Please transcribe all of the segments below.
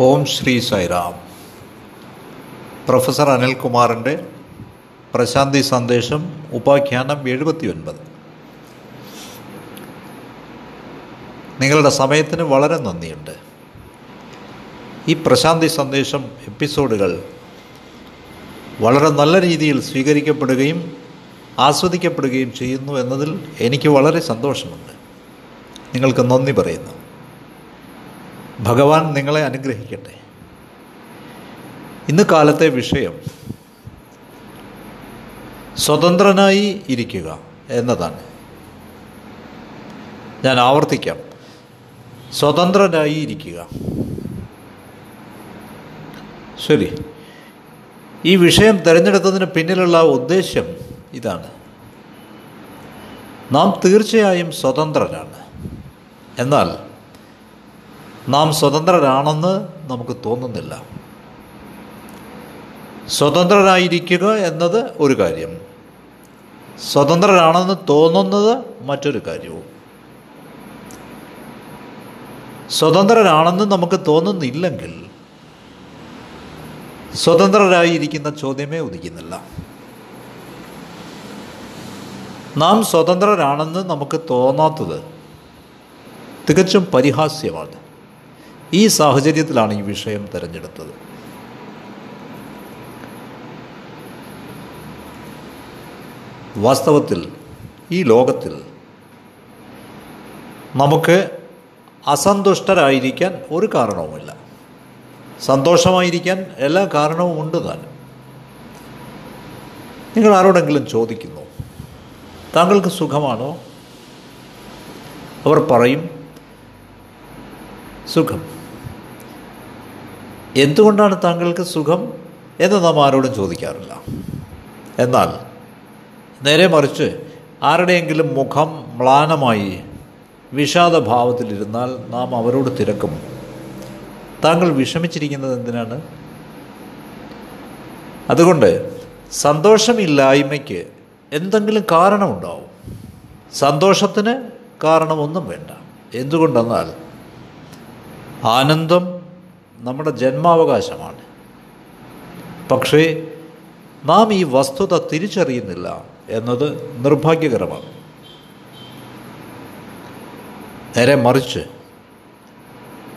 ഓം Shri Sairam professor അനിൽകുമാറിന്റെ പ്രശാന്തി സന്ദേശം ഉപാഖ്യാനം എഴുപത്തി ഒൻപത് നിങ്ങളുടെ സമയത്തിന് വളരെ നന്ദിയുണ്ട്. ഈ പ്രശാന്തി സന്ദേശം എപ്പിസോഡുകൾ വളരെ നല്ല രീതിയിൽ സ്വീകരിക്കപ്പെടുകയും ആസ്വദിക്കപ്പെടുകയും ചെയ്യുന്നു എന്നതിൽ എനിക്ക് വളരെ സന്തോഷമുണ്ട്. നിങ്ങൾക്ക് നന്ദി പറയുന്നു. ഭഗവാൻ നിങ്ങളെ അനുഗ്രഹിക്കട്ടെ. ഇന്ന് കാലത്തെ വിഷയം സ്വതന്ത്രനായി ഇരിക്കുക എന്നതാണ്. ഞാൻ ആവർത്തിക്കാം. സ്വതന്ത്രനായി ഇരിക്കുക. ശരി. ഈ വിഷയം തിരഞ്ഞെടുത്തതിന് പിന്നിലുള്ള ഉദ്ദേശ്യം ഇതാണ്. നാം തീർച്ചയായും സ്വതന്ത്രനാണ്. എന്നാൽ നാം സ്വതന്ത്രരാണെന്ന് നമുക്ക് തോന്നുന്നില്ല. സ്വതന്ത്രരായിരിക്കുക എന്നത് ഒരു കാര്യം. സ്വതന്ത്രരാണെന്ന് തോന്നുന്നത് മറ്റൊരു കാര്യവും. സ്വതന്ത്രരാണെന്ന് നമുക്ക് തോന്നുന്നില്ലെങ്കിൽ സ്വതന്ത്രരായിരിക്കുന്ന ചോദ്യമേ ഉദിക്കുന്നില്ല. നാം സ്വതന്ത്രരാണെന്ന് നമുക്ക് തോന്നാത്തത് തികച്ചും പരിഹാസ്യമാണ്. ഈ സാഹചര്യത്തിലാണ് ഈ വിഷയം തിരഞ്ഞെടുത്തത്. വാസ്തവത്തിൽ ഈ ലോകത്തിൽ നമുക്ക് അസന്തുഷ്ടരായിരിക്കാൻ ഒരു കാരണവുമില്ല. സന്തോഷമായിരിക്കാൻ എല്ലാ കാരണവും ഉണ്ട് താനും നിങ്ങൾ ആരോടെങ്കിലും ചോദിക്കുന്നു താങ്കൾക്ക് സുഖമാണോ? അവർ പറയും സുഖം. എന്തുകൊണ്ടാണ് താങ്കൾക്ക് സുഖം എന്ന് നാം ആരോടും ചോദിക്കാറില്ല. എന്നാൽ നേരെ മറിച്ച് ആരുടെയെങ്കിലും മുഖം മ്ലാനമായി വിഷാദഭാവത്തിലിരുന്നാൽ നാം അവരോട് തിരക്കും. താങ്കൾ വിഷമിച്ചിരിക്കുന്നത് എന്തിനാണ്? അതുകൊണ്ട് സന്തോഷമില്ലായ്മയ്ക്ക് എന്തെങ്കിലും കാരണമുണ്ടാവും. സന്തോഷത്തിന് കാരണമൊന്നും വേണ്ട. എന്തുകൊണ്ടെന്നാൽ ആനന്ദം നമ്മുടെ ജന്മാവകാശമാണ്. പക്ഷേ നാം ഈ വസ്തുത തിരിച്ചറിയുന്നില്ല എന്നത് നിർഭാഗ്യകരമാണ്. നേരെ മറിച്ച്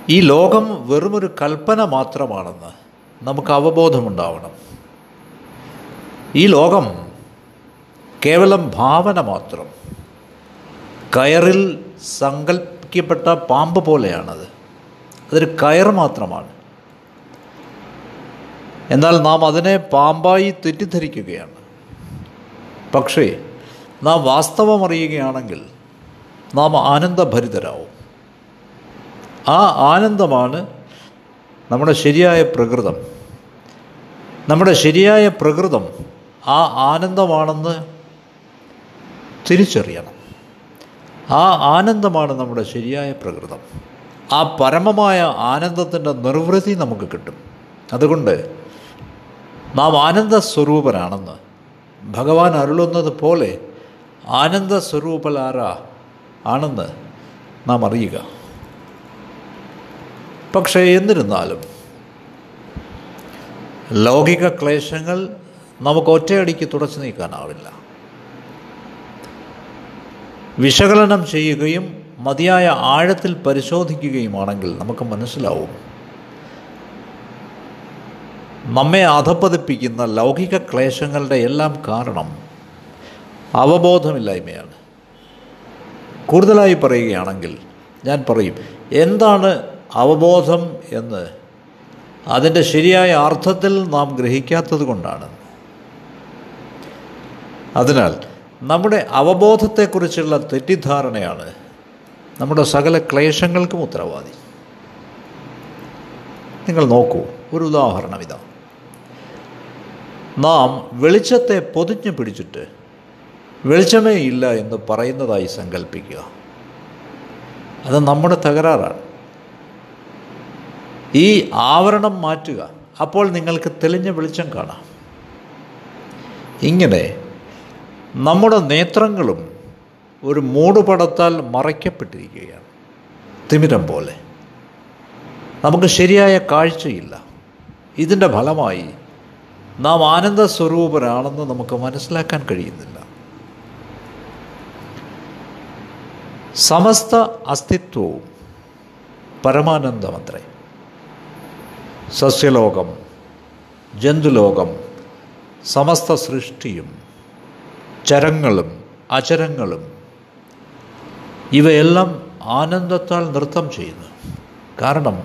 ഈ ലോകം വെറുമൊരു കൽപ്പന മാത്രമാണെന്ന് നമുക്ക് അവബോധമുണ്ടാവണം. ഈ ലോകം കേവലം ഭാവന മാത്രം. കയറിൽ സങ്കല്പിക്കപ്പെട്ട പാമ്പ് പോലെയാണത്. അതൊരു കയർ മാത്രമാണ്. എന്നാൽ നാം അതിനെ പാമ്പായി തെറ്റിദ്ധരിക്കുകയാണ്. പക്ഷേ നാം വാസ്തവം അറിയുകയാണെങ്കിൽ നാം ആനന്ദഭരിതരാവും. ആ ആനന്ദമാണ് നമ്മുടെ ശരിയായ പ്രകൃതം. നമ്മുടെ ശരിയായ പ്രകൃതം ആ ആനന്ദമാണെന്ന് തിരിച്ചറിയണം. ആ ആനന്ദമാണ് നമ്മുടെ ശരിയായ പ്രകൃതം. ആ പരമമായ ആനന്ദത്തിന്റെ നിർവൃതി നമുക്ക് കിട്ടും. അതുകൊണ്ട് നാം ആനന്ദ സ്വരൂപനാണെന്ന് ഭഗവാൻ അരുളുന്നത് പോലെ ആനന്ദ സ്വരൂപലാര ആണെന്ന് നാം അറിയുക. പക്ഷേ എന്നിരുന്നാലും ലൗകിക ക്ലേശങ്ങൾ നമുക്ക് ഒറ്റയടിക്ക് തുടച്ചു നീക്കാനാവില്ല. വിശകലനം ചെയ്യുകയും മതിയായ ആഴത്തിൽ പരിശോധിക്കുകയുമാണെങ്കിൽ നമുക്ക് മനസ്സിലാവും. നമ്മെ അധപ്പതിപ്പിക്കുന്ന ലൗകിക ക്ലേശങ്ങളുടെ എല്ലാം കാരണം അവബോധമില്ലായ്മയാണ്. കൂടുതലായി പറയുകയാണെങ്കിൽ ഞാൻ പറയും എന്താണ് അവബോധം എന്ന്? അതിന്റെ ശരിയായ അർത്ഥത്തിൽ നാം ഗ്രഹിക്കാത്തത് കൊണ്ടാണ്. അതിനാൽ നമ്മുടെ അവബോധത്തെക്കുറിച്ചുള്ള തെറ്റിദ്ധാരണയാണ് നമ്മുടെ സകല ക്ലേശങ്ങൾക്കും ഉത്തരവാദി. നിങ്ങൾ നോക്കൂ ഒരു ഉദാഹരണം ഇതാ. നാം വെളിച്ചത്തെ പൊതിഞ്ഞു പിടിച്ചിട്ട് വെളിച്ചമേ ഇല്ല എന്ന് പറയുന്നതായി സങ്കല്പിക്കുക അത് നമ്മുടെ തകരാറാണ്. ഈ ആവരണം മാറ്റുക അപ്പോൾ നിങ്ങൾക്ക് തെളിഞ്ഞ വെളിച്ചം കാണാം. ഇങ്ങനെ നമ്മുടെ നേത്രങ്ങളും ഒരു മൂടുപടത്താൽ മറയ്ക്കപ്പെട്ടിരിക്കുകയാണ്. തിമിരം പോലെ. നമുക്ക് ശരിയായ കാഴ്ചയില്ല. ഇതിന്റെ ഫലമായി നാം ആനന്ദ സ്വരൂപരാണെന്ന് നമുക്ക് മനസ്സിലാക്കാൻ കഴിയുന്നില്ല. സമസ്ത അസ്തിത്വവും പരമാനന്ദമത്രേ. സസ്യലോകം ജന്തുലോകം സമസ്ത സൃഷ്ടിയും ചരങ്ങളും അചരങ്ങളും ഇവയെല്ലാം ആനന്ദത്താൽ നൃത്തം ചെയ്യുന്നു. കാരണം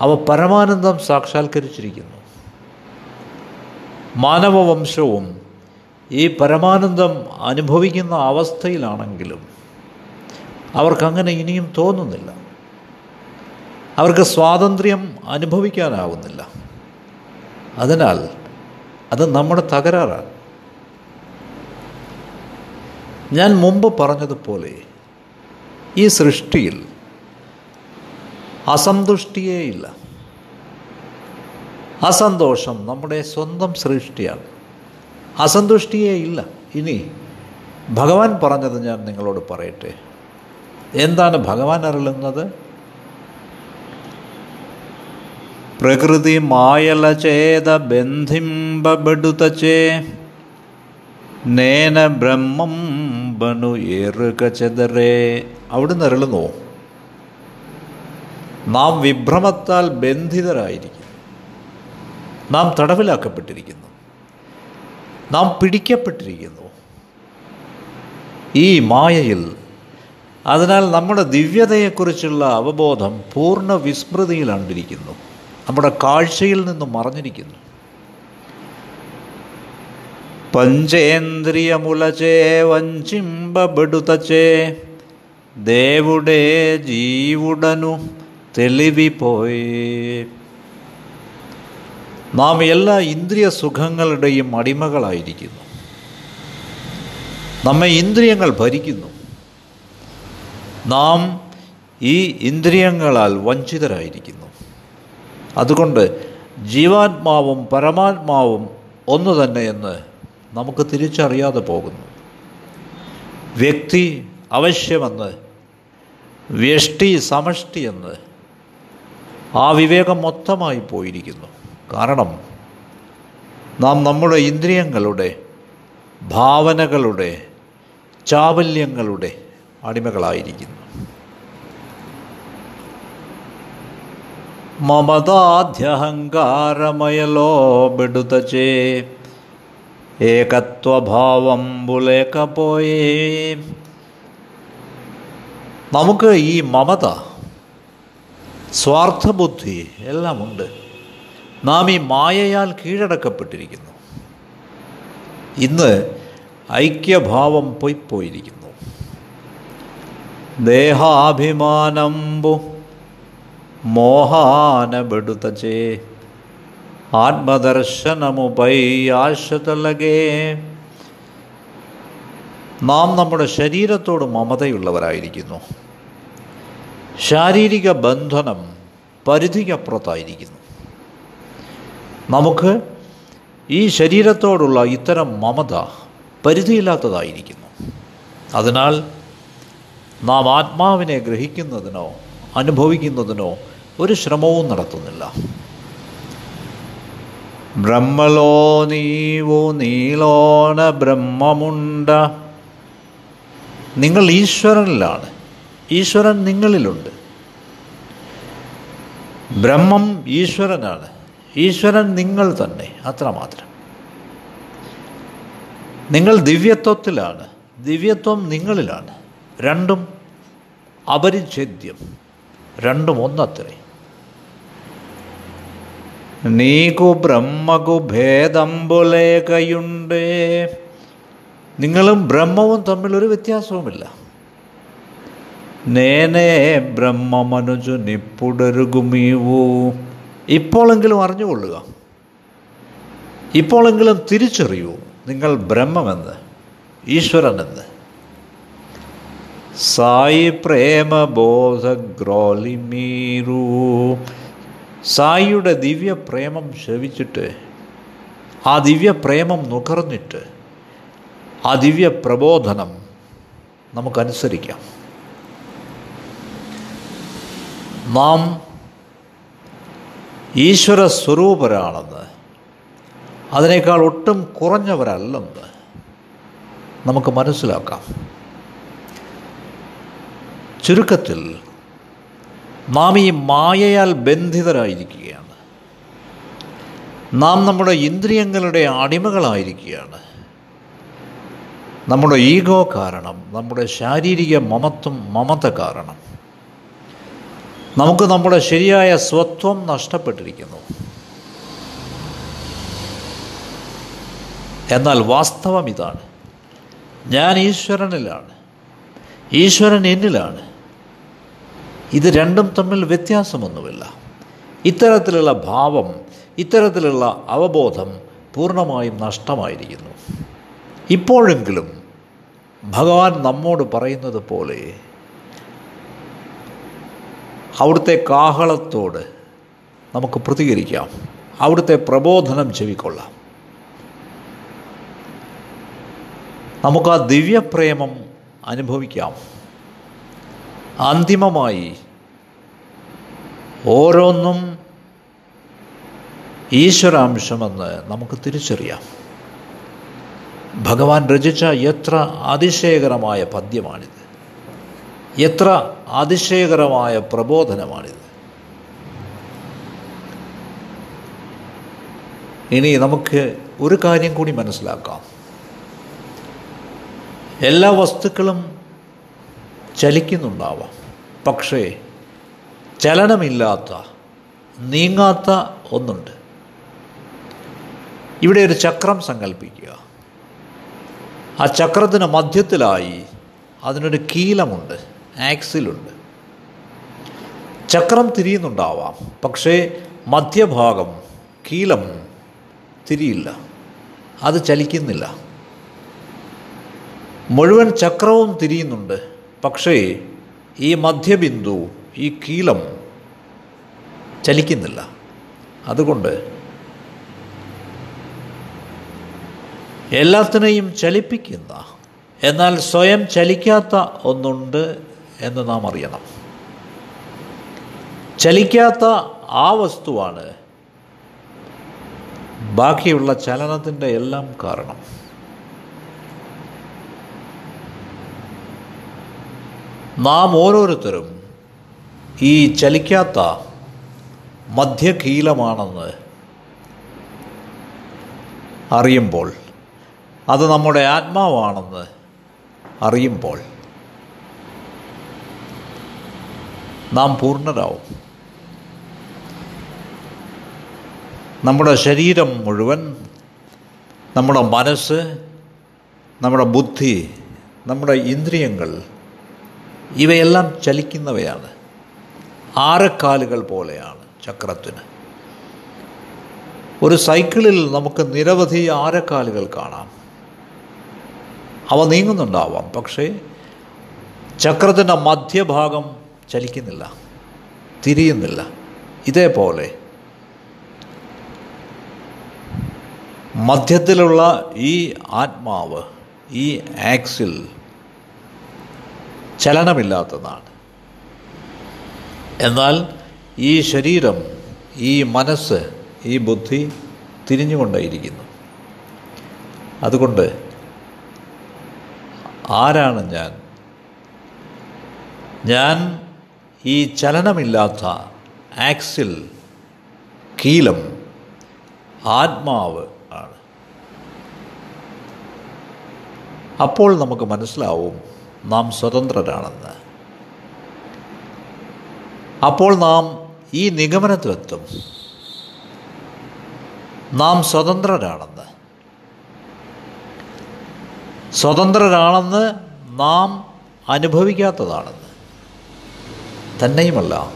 അവ പരമാനന്ദം സാക്ഷാത്കരിച്ചിരിക്കുന്നു. മാനവവംശവും ഈ പരമാനന്ദം അനുഭവിക്കുന്ന അവസ്ഥയിലാണെങ്കിലും അവർക്കങ്ങനെ ഇനിയും തോന്നുന്നില്ല. അവർക്ക് സ്വാതന്ത്ര്യം അനുഭവിക്കാനാവുന്നില്ല. അതിനാൽ അത് നമ്മുടെ തകരാറാണ്. ഞാൻ മുമ്പ് പറഞ്ഞതുപോലെ ഈ സൃഷ്ടിയിൽ അസന്തുഷ്ടിയേയില്ല അസന്തോഷം നമ്മുടെ സ്വന്തം സൃഷ്ടിയാണ്. അസന്തുഷ്ടിയേ ഇല്ല. ഇനി ഭഗവാൻ പറഞ്ഞത് ഞാൻ നിങ്ങളോട് പറയട്ടെ. എന്താണ് ഭഗവാൻ അരുളുന്നത്? പ്രകൃതി മായല ചേത ബന്ധിംബടുതചേ നേന ബ്രഹ്മം ബനു ഏറുക ചെതറേ അവിടുന്ന് അരുളുന്നു നാം. വിഭ്രമത്താൽ ബന്ധിതരായിരിക്കുന്നു. നാം തടവിലാക്കപ്പെട്ടിരിക്കുന്നു. നാം പിടിക്കപ്പെട്ടിരിക്കുന്നു. ഈ മായയിൽ അതിനാൽ നമ്മുടെ ദിവ്യതയെക്കുറിച്ചുള്ള അവബോധം പൂർണ വിസ്മൃതിയിലാണ്ടിരിക്കുന്നു നമ്മുടെ കാഴ്ചയിൽ നിന്നും മറഞ്ഞിരിക്കുന്നു. പഞ്ചേന്ദ്രിയമുലചേ വഞ്ചിമ്പടുതചേ దేవుడే జీవుడను തെളിവിപ്പോയി നാം എല്ലാ ഇന്ദ്രിയ സുഖങ്ങളുടെയും അടിമകളായിരിക്കുന്നു നമ്മെ ഇന്ദ്രിയങ്ങൾ ഭരിക്കുന്നു നാം ഈ ഇന്ദ്രിയങ്ങളാൽ വഞ്ചിതരായിരിക്കുന്നു അതുകൊണ്ട് ജീവാത്മാവും പരമാത്മാവും ഒന്നു തന്നെ എന്ന് നമുക്ക് തിരിച്ചറിയാതെ പോകുന്നു വ്യക്തി അവശ്യമെന്ന് വ്യഷ്ടി സമഷ്ടി എന്ന് ആ വിവേകം മൊത്തമായി പോയിരിക്കുന്നു. കാരണം നാം നമ്മുടെ ഇന്ദ്രിയങ്ങളുടെ ഭാവനകളുടെ ചാവല്യങ്ങളുടെ അടിമകളായിരിക്കുന്നു. മമതാധ്യഹങ്കാരമയലോപെടുതചേ ഏകത്വഭാവം ബുലേക്കപ്പോയേ നമുക്ക് ഈ മമത സ്വാർത്ഥബുദ്ധി എല്ലാമുണ്ട്. നാം ഈ മായയാൽ കീഴടക്കപ്പെട്ടിരിക്കുന്നു. ഇന്ന് ഐക്യഭാവം പൊയ്പോയിരിക്കുന്നു ദേഹാഭിമാനംബു മോഹാനബെടുത്തേ ആത്മദർശനമുപൈ ആശതലകേ നാം നമ്മുടെ ശരീരത്തോട് മമതയുള്ളവരായിരിക്കുന്നു. ശാരീരിക ബന്ധനം പരിധിക്കപ്പുറത്തായിരിക്കുന്നു. നമുക്ക് ഈ ശരീരത്തോടുള്ള ഇത്തരം മമത പരിധിയില്ലാത്തതായിരിക്കുന്നു. അതിനാൽ നാം ആത്മാവിനെ ഗ്രഹിക്കുന്നതിനോ അനുഭവിക്കുന്നതിനോ ഒരു ശ്രമവും നടത്തുന്നില്ല. ബ്രഹ്മലോ നീവോ നീളോണ ബ്രഹ്മമുണ്ട നിങ്ങൾ ഈശ്വരനിലാണ്. ഈശ്വരൻ നിങ്ങളിലുണ്ട്. ബ്രഹ്മം ഈശ്വരനാണ്. ഈശ്വരൻ നിങ്ങൾ തന്നെ അത്രമാത്രം. നിങ്ങൾ ദിവ്യത്വത്തിലാണ്. ദിവ്യത്വം നിങ്ങളിലാണ്. രണ്ടും അപരിച്ഛേദ്യം. രണ്ടും ഒന്നത്രേ. നീകു ബ്രഹ്മകു ഭേദം ഭേദംബുലേകയുണ്ടേ നിങ്ങളും ബ്രഹ്മവും തമ്മിലൊരു വ്യത്യാസവുമില്ല. നേനേ ബ്രഹ്മമനുജു നിപ്പുടരുകുമീവൂ ഇപ്പോളെങ്കിലും അറിഞ്ഞുകൊള്ളുക. ഇപ്പോളെങ്കിലും തിരിച്ചറിയൂ നിങ്ങൾ ബ്രഹ്മമെന്ന് ഈശ്വരനെന്ന്. സായി പ്രേമബോധഗ്രോലിമീരു സായിയുടെ ദിവ്യപ്രേമം ശ്രവിച്ചിട്ട് ആ ദിവ്യ പ്രേമം നുകർന്നിട്ട് ആ ദിവ്യ പ്രബോധനം നമുക്കനുസരിക്കാം. നാം ഈശ്വര സ്വരൂപരാണെന്ന് അതിനേക്കാൾ ഒട്ടും കുറഞ്ഞവരല്ലെന്ന് നമുക്ക് മനസ്സിലാക്കാം. ചുരുക്കത്തിൽ നാം ഈ മായയാൽ ബന്ധിതരായിരിക്കുകയാണ്. നാം നമ്മുടെ ഇന്ദ്രിയങ്ങളുടെ അടിമകളായിരിക്കുകയാണ്. നമ്മുടെ ഈഗോ കാരണം നമ്മുടെ ശാരീരിക മമത്വം മമത കാരണം. നമുക്ക് നമ്മുടെ ശരിയായ സ്വത്വം നഷ്ടപ്പെട്ടിരിക്കുന്നു. എന്നാൽ വാസ്തവം ഇതാണ്. ഞാൻ ഈശ്വരനിലാണ്. ഈശ്വരൻ എന്നിലാണ്. ഇത് രണ്ടും തമ്മിൽ വ്യത്യാസമൊന്നുമില്ല. ഇത്തരത്തിലുള്ള ഭാവം ഇത്തരത്തിലുള്ള അവബോധം പൂർണമായും നഷ്ടമായിരിക്കുന്നു. ഇപ്പോഴെങ്കിലും ഭഗവാൻ നമ്മോട് പറയുന്നത് പോലെ അവിടുത്തെ കാഹളത്തോട് നമുക്ക് പ്രതികരിക്കാം. അവിടുത്തെ പ്രബോധനം ചെവിക്കൊള്ളാം. നമുക്ക് ആ ദിവ്യപ്രേമം അനുഭവിക്കാം. അന്തിമമായി ഓരോന്നും ഈശ്വരാംശമെന്ന് നമുക്ക് തിരിച്ചറിയാം. ഭഗവാൻ രചിച്ച എത്ര അതിശയകരമായ പദ്യമാണിത്. എത്ര അതിശയകരമായ പ്രബോധനമാണിത്. ഇനി നമുക്ക് ഒരു കാര്യം കൂടി മനസ്സിലാക്കാം. എല്ലാ വസ്തുക്കളും ചലിക്കുന്നുണ്ടാവാം. പക്ഷേ ചലനമില്ലാത്ത നീങ്ങാത്ത ഒന്നുണ്ട്. ഇവിടെ ഒരു ചക്രം സങ്കല്പിക്കുക ആ ചക്രത്തിന് മധ്യത്തിലായി അതിനൊരു കീലമുണ്ട് ആക്സിലുണ്ട്. ചക്രം തിരിയുന്നുണ്ടാവാം പക്ഷേ മധ്യഭാഗം കീലം തിരിയില്ല അത് ചലിക്കുന്നില്ല. മുഴുവൻ ചക്രവും തിരിയുന്നുണ്ട് പക്ഷേ ഈ മധ്യബിന്ദു ഈ കീലം ചലിക്കുന്നില്ല. അതുകൊണ്ട് എല്ലാത്തിനെയും ചലിപ്പിക്കുന്ന എന്നാൽ സ്വയം ചലിക്കാത്ത ഒന്നുണ്ട് എന്ന് നാം അറിയണം. ചലിക്കാത്ത ആ വസ്തുവാണ് ബാക്കിയുള്ള ചലനത്തിന്റെ എല്ലാം കാരണം. നാം ഓരോരുത്തരും ഈ ചലിക്കാത്ത മധ്യകീലമാണെന്ന് അറിയുമ്പോൾ അത് നമ്മുടെ ആത്മാവാണെന്ന് അറിയുമ്പോൾ നാം പൂർണരാവും. നമ്മുടെ ശരീരം മുഴുവൻ നമ്മുടെ മനസ്സ് നമ്മുടെ ബുദ്ധി നമ്മുടെ ഇന്ദ്രിയങ്ങൾ ഇവയെല്ലാം ചലിക്കുന്നവയാണ്. ആരക്കാലുകൾ പോലെയാണ് ചക്രത്തിന്. ഒരു സൈക്കിളിൽ നമുക്ക് നിരവധി ആരക്കാലുകൾ കാണാം. അവ നീങ്ങുന്നുണ്ടാവാം. പക്ഷേ ചക്രത്തിന്റെ മധ്യഭാഗം ചലിക്കുന്നില്ല തിരിയുന്നില്ല. ഇതേപോലെ മധ്യത്തിലുള്ള ഈ ആത്മാവ് ഈ ആക്സിൽ ചലനമില്ലാത്തതാണ്. എന്നാൽ ഈ ശരീരം ഈ മനസ്സ് ഈ ബുദ്ധി തിരിഞ്ഞുകൊണ്ടേയിരിക്കുന്നു. അതുകൊണ്ട് ആരാണ് ഞാൻ? ഞാൻ ഈ ചലനമില്ലാത്ത ആക്സിൽ കീലം ആത്മാവ് ആണ്. അപ്പോൾ നമുക്ക് മനസ്സിലാവും നാം സ്വതന്ത്രരാണെന്ന്. അപ്പോൾ നാം ഈ നിഗമനത്തിലെത്തും. നാം സ്വതന്ത്രരാണെന്ന്. സ്വതന്ത്രരാണെന്ന് നാം അനുഭവിക്കാത്തതാണെന്ന്. തന്നെയുമല്ല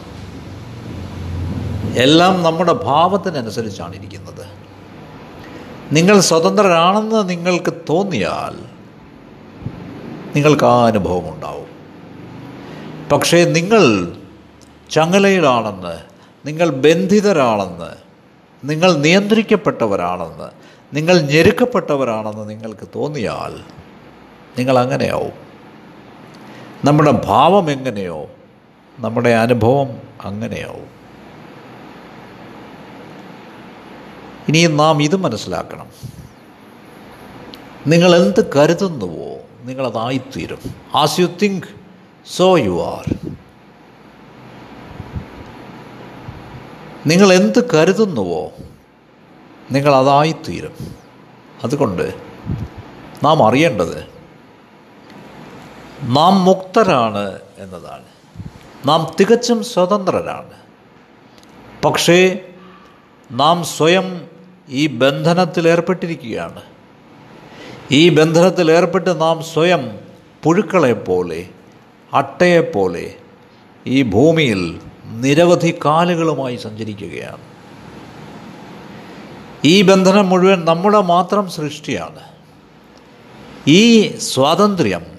എല്ലാം നമ്മുടെ ഭാവത്തിനനുസരിച്ചാണ് ഇരിക്കുന്നത്. നിങ്ങൾ സ്വതന്ത്രരാണെന്ന് നിങ്ങൾക്ക് തോന്നിയാൽ നിങ്ങൾക്ക് ആ അനുഭവം ഉണ്ടാവും. പക്ഷേ നിങ്ങൾ ചങ്ങലയിലാണെന്ന് നിങ്ങൾ ബന്ധിതരാണെന്ന് നിങ്ങൾ നിയന്ത്രിക്കപ്പെട്ടവരാണെന്ന് നിങ്ങൾ ഞെരുക്കപ്പെട്ടവരാണെന്ന് നിങ്ങൾക്ക് തോന്നിയാൽ നിങ്ങൾ അങ്ങനെയാവും നമ്മുടെ ഭാവം എങ്ങനെയോ നമ്മുടെ അനുഭവം അങ്ങനെയാവും. ഇനിയും നാം ഇത് മനസ്സിലാക്കണം. നിങ്ങൾ എന്ത് കരുതുന്നുവോ നിങ്ങളതായിത്തീരും. As you think so you are നിങ്ങൾ എന്ത് കരുതുന്നുവോ നിങ്ങളതായിത്തീരും. അതുകൊണ്ട് നാം അറിയേണ്ടത് നാം മുക്തരാണ് എന്നതാണ്. നാം തികച്ചും സ്വതന്ത്രരാണ്. പക്ഷേ നാം സ്വയം ഈ ബന്ധനത്തിൽ ഏർപ്പെട്ടിരിക്കുകയാണ്. ഈ ബന്ധനത്തിൽ ഏർപ്പെട്ട് നാം സ്വയം പുഴുക്കളെപ്പോലെ അട്ടയെപ്പോലെ ഈ ഭൂമിയിൽ നിരവധി കാലുകളുമായി സഞ്ചരിക്കുകയാണ്. ഈ ബന്ധനം മുഴുവൻ നമ്മുടെ മാത്രം സൃഷ്ടിയാണ്. ഈ സ്വാതന്ത്ര്യം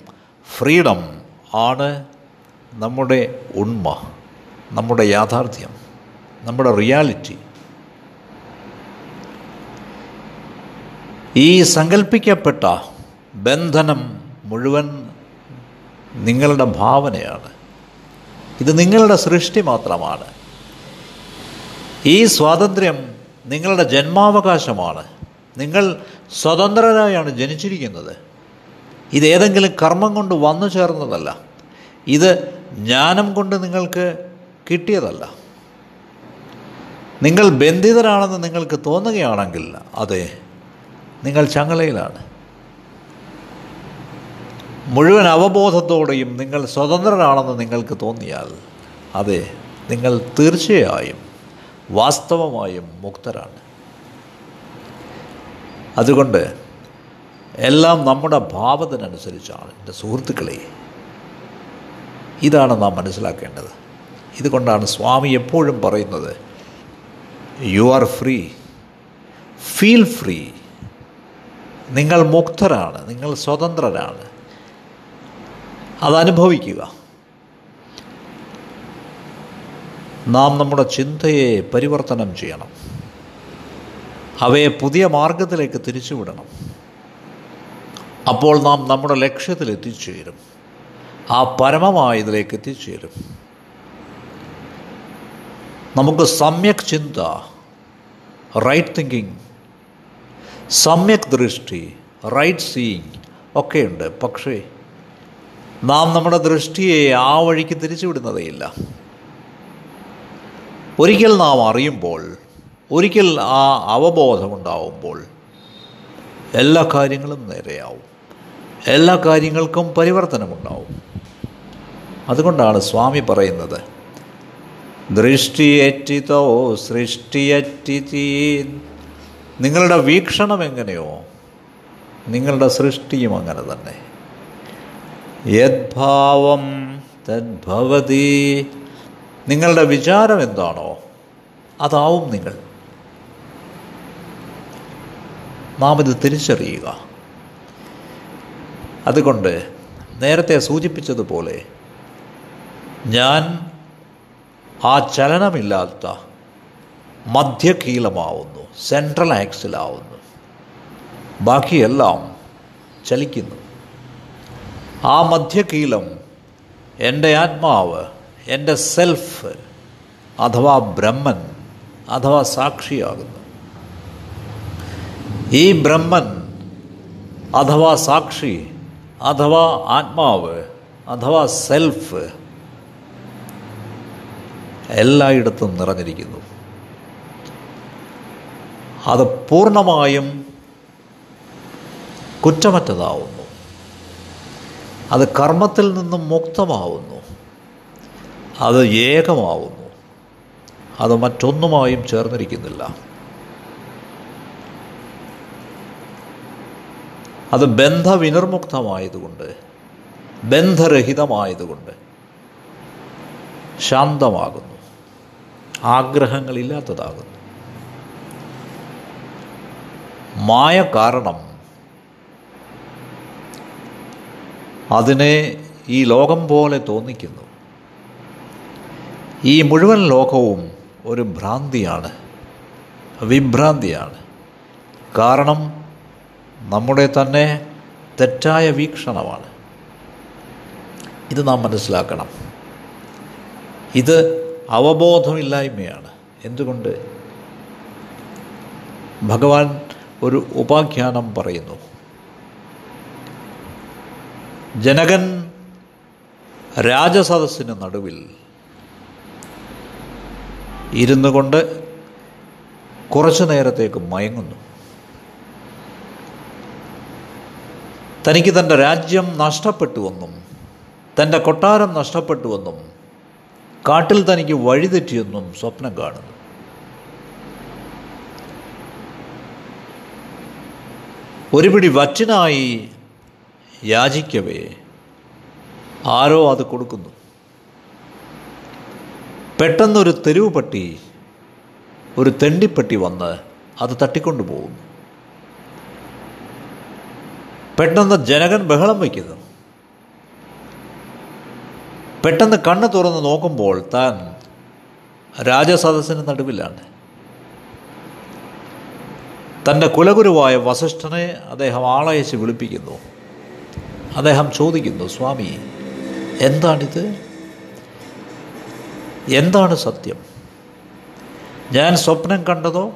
ഫ്രീഡം ആണ് നമ്മുടെ ഉണ്മ നമ്മുടെ യാഥാർത്ഥ്യം നമ്മുടെ റിയാലിറ്റി. ഈ സങ്കല്പിക്കപ്പെട്ട ബന്ധനം മുഴുവൻ നിങ്ങളുടെ ഭാവനയാണ്. ഇത് നിങ്ങളുടെ സൃഷ്ടി മാത്രമാണ്. ഈ സ്വാതന്ത്ര്യം നിങ്ങളുടെ ജന്മാവകാശമാണ്. നിങ്ങൾ സ്വതന്ത്രരായാണ് ജനിച്ചിരിക്കുന്നത്. ഇതേതെങ്കിലും കർമ്മം കൊണ്ട് വന്നു ചേർന്നതല്ല. ഇത് ജ്ഞാനം കൊണ്ട് നിങ്ങൾക്ക് കിട്ടിയതല്ല. നിങ്ങൾ ബന്ധിതരാണെന്ന് നിങ്ങൾക്ക് തോന്നുകയാണെങ്കിൽ അതെ നിങ്ങൾ ചങ്ങലയിലാണ്. മുഴുവൻ അവബോധത്തോടെയും നിങ്ങൾ സ്വതന്ത്രരാണെന്ന് നിങ്ങൾക്ക് തോന്നിയാൽ അതെ നിങ്ങൾ തീർച്ചയായും വാസ്തവമായും മുക്തരാണ്. അതുകൊണ്ട് എല്ലാം നമ്മുടെ ഭാവത്തിനനുസരിച്ചാണ്. എന്റെ സുഹൃത്തുക്കളെ ഇതാണ് നാം മനസ്സിലാക്കേണ്ടത്. ഇതുകൊണ്ടാണ് സ്വാമി എപ്പോഴും പറയുന്നത് you are free feel free നിങ്ങൾ മുക്തരാണ്. നിങ്ങൾ സ്വതന്ത്രരാണ്. അതനുഭവിക്കുക. നാം നമ്മുടെ ചിന്തയെ പരിവർത്തനം ചെയ്യണം. അവയെ പുതിയ മാർഗത്തിലേക്ക് തിരിച്ചുവിടണം. അപ്പോൾ നാം നമ്മുടെ ലക്ഷ്യത്തിൽ എത്തിച്ചേരും. ആ പരമമായതിലേക്ക് എത്തിച്ചേരും. നമുക്ക് സമ്യക് ചിന്ത റൈറ്റ് തിങ്കിങ് സമ്യക് ദൃഷ്ടി റൈറ്റ് സീയിങ് ഒക്കെയുണ്ട് പക്ഷേ നാം നമ്മുടെ ദൃഷ്ടിയെ ആ വഴിക്ക് തിരിച്ചുവിടുന്നതേയില്ല. ഒരിക്കൽ നാം അറിയുമ്പോൾ ഒരിക്കൽ ആ അവബോധമുണ്ടാവുമ്പോൾ എല്ലാ കാര്യങ്ങളും നേരെയാവും. എല്ലാ കാര്യങ്ങൾക്കും പരിവർത്തനമുണ്ടാവും. അതുകൊണ്ടാണ് സ്വാമി പറയുന്നത് ദൃഷ്ടിയറ്റിതോ സൃഷ്ടിയറ്റി നിങ്ങളുടെ വീക്ഷണം എങ്ങനെയോ നിങ്ങളുടെ സൃഷ്ടിയും അങ്ങനെ തന്നെ. യദ്ഭാവം തദ്ഭവതി നിങ്ങളുടെ വിചാരം എന്താണോ അതാവും നിങ്ങൾ. നാം ഇത് തിരിച്ചറിയുക. അതുകൊണ്ട് നേരത്തെ സൂചിപ്പിച്ചതുപോലെ ഞാൻ ആ ചലനമില്ലാത്ത മധ്യകീലമാവുന്നു സെൻട്രൽ ആക്സിലാവുന്നു ബാക്കിയെല്ലാം ചലിക്കുന്നു. ആ മധ്യകീലം എന്റെ ആത്മാവ് എന്റെ സെൽഫ് അഥവാ ബ്രഹ്മൻ അഥവാ സാക്ഷിയാകുന്നു. ഈ ബ്രഹ്മൻ അഥവാ സാക്ഷി അഥവാ ആത്മാവ് അഥവാ സെൽഫ് എല്ലായിടത്തും നിറഞ്ഞിരിക്കുന്നു. അത് പൂർണമായും കുറ്റമറ്റതാവുന്നു. അത് കർമ്മത്തിൽ നിന്നും മുക്തമാവുന്നു. അത് ഏകമാവുന്നു. അത് മറ്റൊന്നുമായും ചേർന്നിരിക്കുന്നില്ല. അത് ബന്ധവിനിർമുക്തമായതുകൊണ്ട് ബന്ധരഹിതമായതുകൊണ്ട് ശാന്തമാകുന്നു ആഗ്രഹങ്ങളില്ലാത്തതാകുന്നു. മായ കാരണം അതിനെ ഈ ലോകം പോലെ തോന്നിക്കുന്നു. ഈ മുഴുവൻ ലോകവും ഒരു ഭ്രാന്തിയാണ് വിഭ്രാന്തിയാണ്. കാരണം നമ്മുടെ തന്നെ തെറ്റായ വീക്ഷണമാണ്. ഇത് നാം മനസ്സിലാക്കണം. ഇത് അവബോധമില്ലായ്മയാണ്. എന്തുകൊണ്ട്? ഭഗവാൻ ഒരു ഉപാഖ്യാനം പറയുന്നു. ജനകൻ രാജസദസ്സിന് നടുവിൽ ഇരുന്നു കൊണ്ട് കുറച്ചു നേരത്തേക്ക് മയങ്ങുന്നു. തനിക്ക് തന്റെ രാജ്യം നഷ്ടപ്പെട്ടുവെന്നും തന്റെ കൊട്ടാരം നഷ്ടപ്പെട്ടുവെന്നും കാട്ടിൽ തനിക്ക് വഴിതെറ്റിയെന്നും സ്വപ്നം കാണുന്നു. ഒരു പിടി വറ്റിനായി യാചിക്കവേ ആരോ അത് കൊടുക്കുന്നു. പെട്ടെന്നൊരു തെരുവ് പട്ടി ഒരു തെണ്ടിപ്പട്ടി വന്ന് അത് തട്ടിക്കൊണ്ടു പോകുന്നു പെട്ടെന്ന് ജനകൻ ബഹളം വയ്ക്കുന്നു. പെട്ടെന്ന് കണ്ണ് തുറന്ന് നോക്കുമ്പോൾ താൻ രാജസദസ്സിന് നടുവിലാണ്. തന്റെ കുലഗുരുവായ വസിഷ്ഠനെ അദ്ദേഹം ആളയച്ച് വിളിപ്പിക്കുന്നു. അദ്ദേഹം ചോദിക്കുന്നു സ്വാമി എന്താണിത്? എന്താണ് സത്യം? ഞാൻ സ്വപ്നം കണ്ടതോ?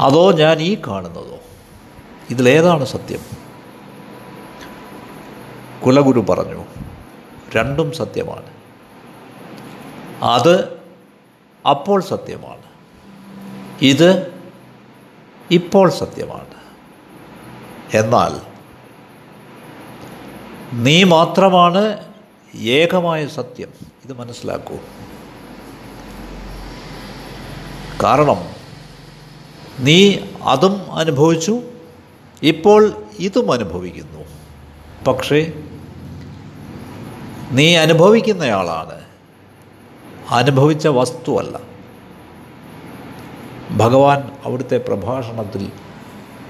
അതോ ഞാൻ ഈ കാണുന്നതോ? ഇതിലേതാണ് സത്യം. കുലഗുരു പറഞ്ഞു രണ്ടും സത്യമാണ്. അത് അപ്പോൾ സത്യമാണ്. ഇത് ഇപ്പോൾ സത്യമാണ്. എന്നാൽ നീ മാത്രമാണ് ഏകമായ സത്യം. ഇത് മനസ്സിലാക്കൂ. കാരണം നീ അതും അനുഭവിച്ചു ഇപ്പോൾ ഇതും അനുഭവിക്കുന്നു. പക്ഷേ നീ അനുഭവിക്കുന്നയാളാണ്. അനുഭവിച്ച വസ്തുവല്ല. ഭഗവാൻ അവിടുത്തെ പ്രഭാഷണത്തിൽ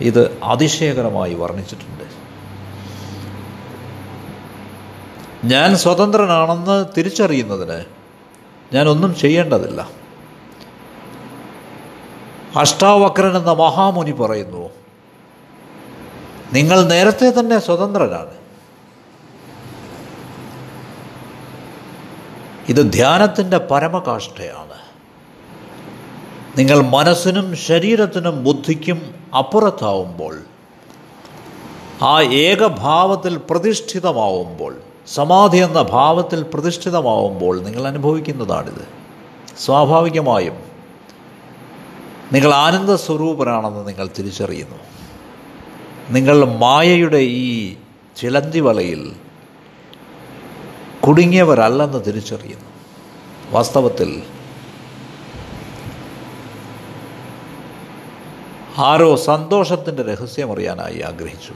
ഇത് അതിശയകരമായി വർണിച്ചിട്ടുണ്ട്. ഞാൻ സ്വതന്ത്രനാണെന്ന് തിരിച്ചറിയുന്നതിന് ഞാനൊന്നും ചെയ്യേണ്ടതില്ല. അഷ്ടാവക്രൻ എന്ന മഹാമുനി പറയുന്നു നിങ്ങൾ നേരത്തെ തന്നെ സ്വതന്ത്രരാണ്. ഇത് ധ്യാനത്തിന്റെ പരമകാഷ്ഠയാണ്. നിങ്ങൾ മനസ്സിനും ശരീരത്തിനും ബുദ്ധിക്കും അപ്പുറത്താവുമ്പോൾ ആ ഏകഭാവത്തിൽ പ്രതിഷ്ഠിതമാവുമ്പോൾ സമാധി എന്ന ഭാവത്തിൽ പ്രതിഷ്ഠിതമാവുമ്പോൾ നിങ്ങൾ അനുഭവിക്കുന്നതാണിത്. സ്വാഭാവികമായും നിങ്ങൾ ആനന്ദ സ്വരൂപരാണെന്ന് നിങ്ങൾ തിരിച്ചറിയുന്നു. നിങ്ങൾ മായയുടെ ഈ ചിലന്തി വലയിൽ കുടുങ്ങിയവരല്ലെന്ന് തിരിച്ചറിയുന്നു. വാസ്തവത്തിൽ ആരോ സന്തോഷത്തിന്റെ രഹസ്യമറിയാനായി ആഗ്രഹിച്ചു.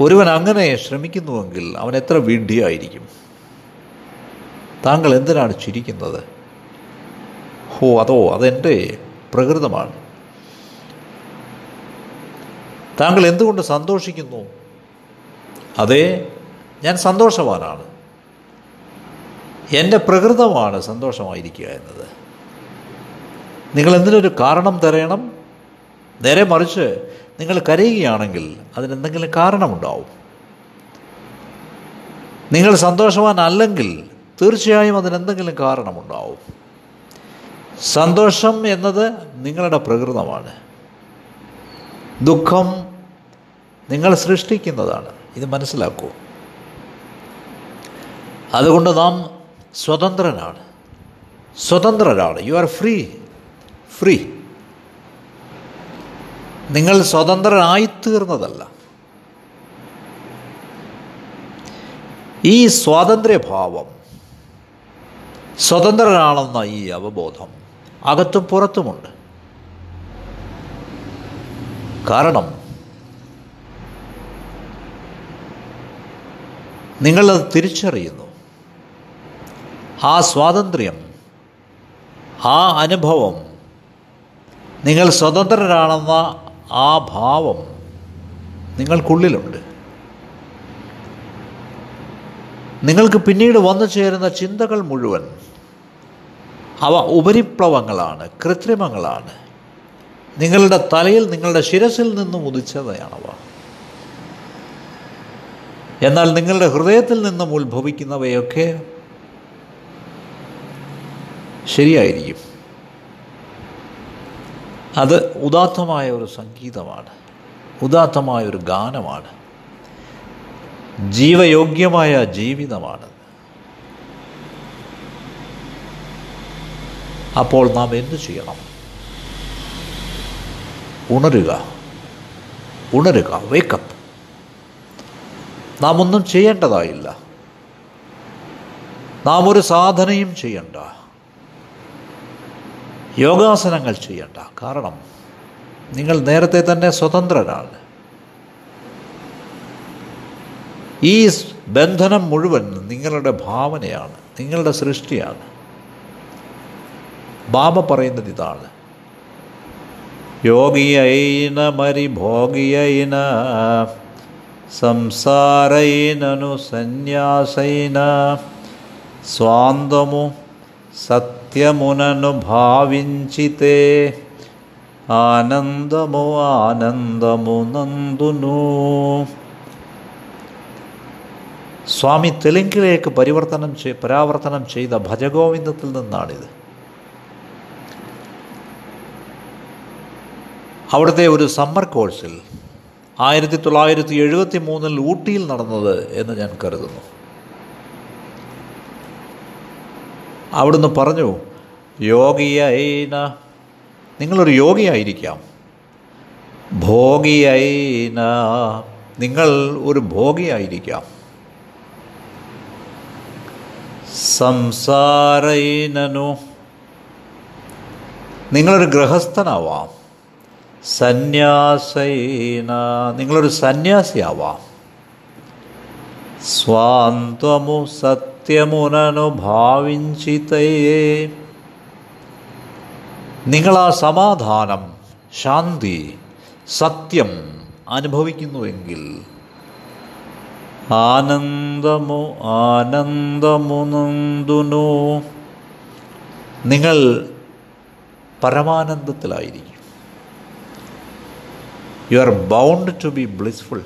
ഒരുവൻ അങ്ങനെ ശ്രമിക്കുന്നുവെങ്കിൽ അവൻ എത്ര വിഡ്ഢിയായിരിക്കും താങ്കൾ എന്തിനാണ് ചിരിക്കുന്നത്? ഹോ അതോ അതെന്റെ പ്രകൃതമാണ്. താങ്കൾ എന്തുകൊണ്ട് സന്തോഷിക്കുന്നു? അതെ ഞാൻ സന്തോഷവാനാണ്. എന്റെ പ്രകൃതമാണ് സന്തോഷമായിരിക്കുക എന്നത്. നിങ്ങൾ എന്തിനൊരു കാരണം തരയണം? നേരെ മറിച്ച് നിങ്ങൾ കരയുകയാണെങ്കിൽ അതിനെന്തെങ്കിലും കാരണമുണ്ടാവും. നിങ്ങൾ സന്തോഷവാനല്ലെങ്കിൽ തീർച്ചയായും അതിനെന്തെങ്കിലും കാരണമുണ്ടാവും. സന്തോഷം എന്നത് നിങ്ങളുടെ പ്രകൃതമാണ്. ദുഃഖം നിങ്ങൾ സൃഷ്ടിക്കുന്നതാണ്. ഇത് മനസ്സിലാക്കൂ. അതുകൊണ്ട് നാം സ്വതന്ത്രനാണ്. സ്വതന്ത്രരാണ്. യു ആർ ഫ്രീ ഫ്രീ നിങ്ങൾ സ്വതന്ത്രനായിത്തീർന്നതല്ല. ഈ സ്വാതന്ത്ര്യഭാവം സ്വതന്ത്രനാണെന്ന ഈ അവബോധം അകത്തും പുറത്തുമുണ്ട്. കാരണം നിങ്ങളത് തിരിച്ചറിയുന്നു. ആ സ്വാതന്ത്ര്യം ആ അനുഭവം നിങ്ങൾ സ്വതന്ത്രരാണെന്ന ആ ഭാവം നിങ്ങൾക്കുള്ളിലുണ്ട്. നിങ്ങൾക്ക് പിന്നീട് വന്നു ചേരുന്ന ചിന്തകൾ മുഴുവൻ അവ ഉപരിപ്ലവങ്ങളാണ് കൃത്രിമങ്ങളാണ്. നിങ്ങളുടെ തലയിൽ നിങ്ങളുടെ ശിരസിൽ നിന്നും ഉദിച്ചവയാണവ എന്നാൽ നിങ്ങളുടെ ഹൃദയത്തിൽ നിന്നും ഉത്ഭവിക്കുന്നവയൊക്കെ ശരിയായിരിക്കും. അത് ഉദാത്തമായ ഒരു സംഗീതമാണ് ഉദാത്തമായ ഒരു ഗാനമാണ് ജീവയോഗ്യമായ ജീവിതമാണ്. അപ്പോൾ നാം എന്തു ചെയ്യണം? ഉണരുക. ഉണരുക. വേക്കപ്പ് നാം ഒന്നും ചെയ്യേണ്ടതായില്ല. നാം ഒരു സാധനയും ചെയ്യണ്ട. യോഗാസനങ്ങൾ ചെയ്യണ്ട. കാരണം നിങ്ങൾ നേരത്തെ തന്നെ സ്വതന്ത്രരാണ്. ഈ ബന്ധനം മുഴുവൻ നിങ്ങളുടെ ഭാവനയാണ് നിങ്ങളുടെ സൃഷ്ടിയാണ്. ബാബ പറയുന്നത് ഇതാണ് യോഗിയൈന മരിഭോഗിയൈന സംസാരൈനനു സന്യാസൈന స్వాంతము సత్యమునను భావించితే ఆనందము ఆనందము నందును സ്വാമി തെലുങ്കിലേക്ക് പരിവർത്തനം ചെയ് പരാവർത്തനം ചെയ്ത ഭജഗോവിന്ദത്തിൽ നിന്നാണിത് അവിടുത്തെ ഒരു സമ്മർ കോഴ്സിൽ ആയിരത്തി തൊള്ളായിരത്തി എഴുപത്തി മൂന്നിൽ ഊട്ടിയിൽ നടന്നത് എന്ന് ഞാൻ കരുതുന്നു. അവിടുന്ന് പറഞ്ഞു യോഗിയൈന നിങ്ങളൊരു യോഗിയായിരിക്കാം. ഭോഗിയൈന നിങ്ങൾ ഒരു ഭോഗിയായിരിക്കാം. സംസാരൈനനു നിങ്ങളൊരു ഗൃഹസ്ഥനാവാം. സന്യാസൈന. നിങ്ങളൊരു സന്യാസിയാവാം. സ്വാന്തമു സത്യമുനനു ഭാവിഞ്ചിതയേ നിങ്ങൾ ആ സമാധാനം ശാന്തി സത്യം അനുഭവിക്കുന്നുവെങ്കിൽ ആനന്ദമു ആനന്ദമുനന്ദുനു നിങ്ങൾ പരമാനന്ദത്തിലായിരിക്കും. You are bound to be blissful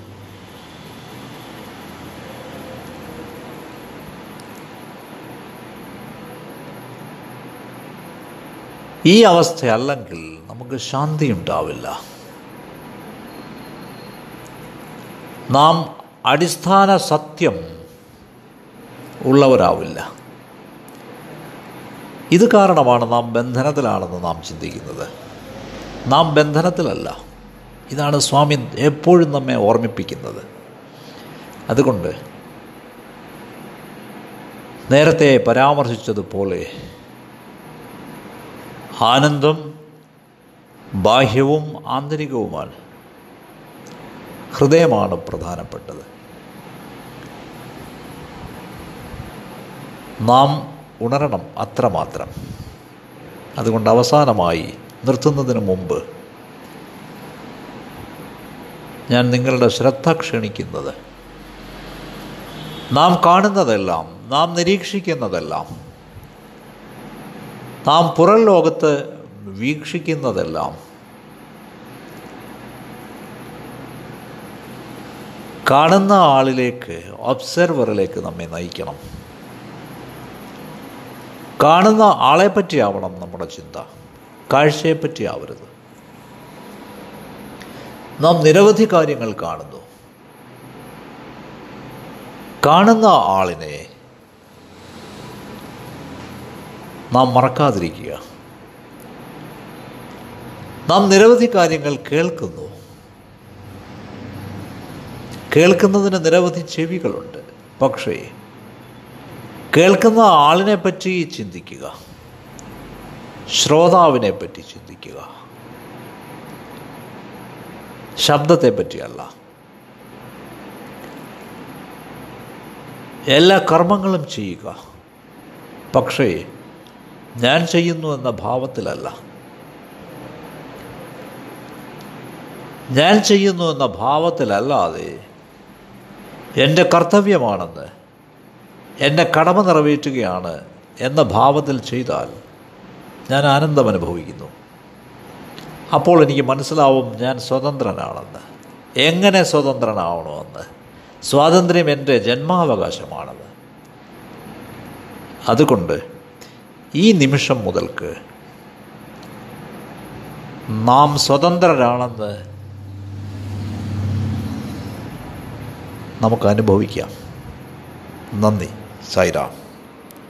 ഈ അവസ്ഥയല്ലെങ്കിൽ നമുക്ക് ശാന്തി ഉണ്ടാവില്ല നാം അടിസ്ഥാന സത്യം ഉള്ളവരാവില്ല. ഇത് കാരണമാണ് നാം ബന്ധനത്തിലാണെന്ന് നാം ചിന്തിക്കുന്നത്. നാം ബന്ധനത്തിലല്ല. ഇതാണ് സ്വാമി എപ്പോഴും നമ്മെ ഓർമ്മിപ്പിക്കുന്നത്. അതുകൊണ്ട് നേരത്തെ പരാമർശിച്ചതുപോലെ ആനന്ദം ബാഹ്യവും ആന്തരികവുമാണ് ഹൃദയമാണ് പ്രധാനപ്പെട്ടത്. നാം ഉണരണം അത്രമാത്രം. അതുകൊണ്ട് അവസാനമായി നിർത്തുന്നതിന് മുമ്പ് ഞാൻ നിങ്ങളുടെ ശ്രദ്ധ ക്ഷണിക്കുന്നത്. നാം കാണുന്നതെല്ലാം നാം നിരീക്ഷിക്കുന്നതെല്ലാം നാം പുറം ലോകത്ത് വീക്ഷിക്കുന്നതെല്ലാം കാണുന്ന ആളിലേക്ക് ഒബ്സർവറിലേക്ക് നമ്മെ നയിക്കണം. കാണുന്ന ആളെപ്പറ്റിയാവണം നമ്മുടെ ചിന്ത. കാഴ്ചയെപ്പറ്റി ആവരുത് നാം നിരവധി കാര്യങ്ങൾ കാണുന്നു. കാണുന്ന ആളിനെ നാം മറക്കാതിരിക്കുക. നാം നിരവധി കാര്യങ്ങൾ കേൾക്കുന്നു. കേൾക്കുന്നതിന് നിരവധി ചെവികളുണ്ട്. പക്ഷേ കേൾക്കുന്ന ആളിനെ പറ്റി ചിന്തിക്കുക ശ്രോതാവിനെ പറ്റി ചിന്തിക്കുക ശബ്ദത്തെ പറ്റിയല്ല എല്ലാ കർമ്മങ്ങളും ചെയ്യുക. പക്ഷേ ഞാൻ ചെയ്യുന്നു എന്ന ഭാവത്തിലല്ല. ഞാൻ ചെയ്യുന്നു എന്ന ഭാവത്തിലല്ലാതെ എന്റെ കർത്തവ്യമാണെന്ന് എന്റെ കടമ നിറവേറ്റുകയാണ് എന്ന ഭാവത്തിൽ ചെയ്താൽ ഞാൻ ആനന്ദം അനുഭവിക്കുന്നു അപ്പോൾ എനിക്ക് മനസ്സിലാവും ഞാൻ സ്വതന്ത്രനാണെന്ന്. എങ്ങനെ സ്വതന്ത്രനാവണമെന്ന്. സ്വാതന്ത്ര്യം എന്റെ ജന്മാവകാശമാണെന്ന്. അതുകൊണ്ട് ഈ നിമിഷം മുതൽക്ക് നാം സ്വതന്ത്രരാണെന്ന് നമുക്ക് അനുഭവിക്കാം. നന്ദി. സായിരാം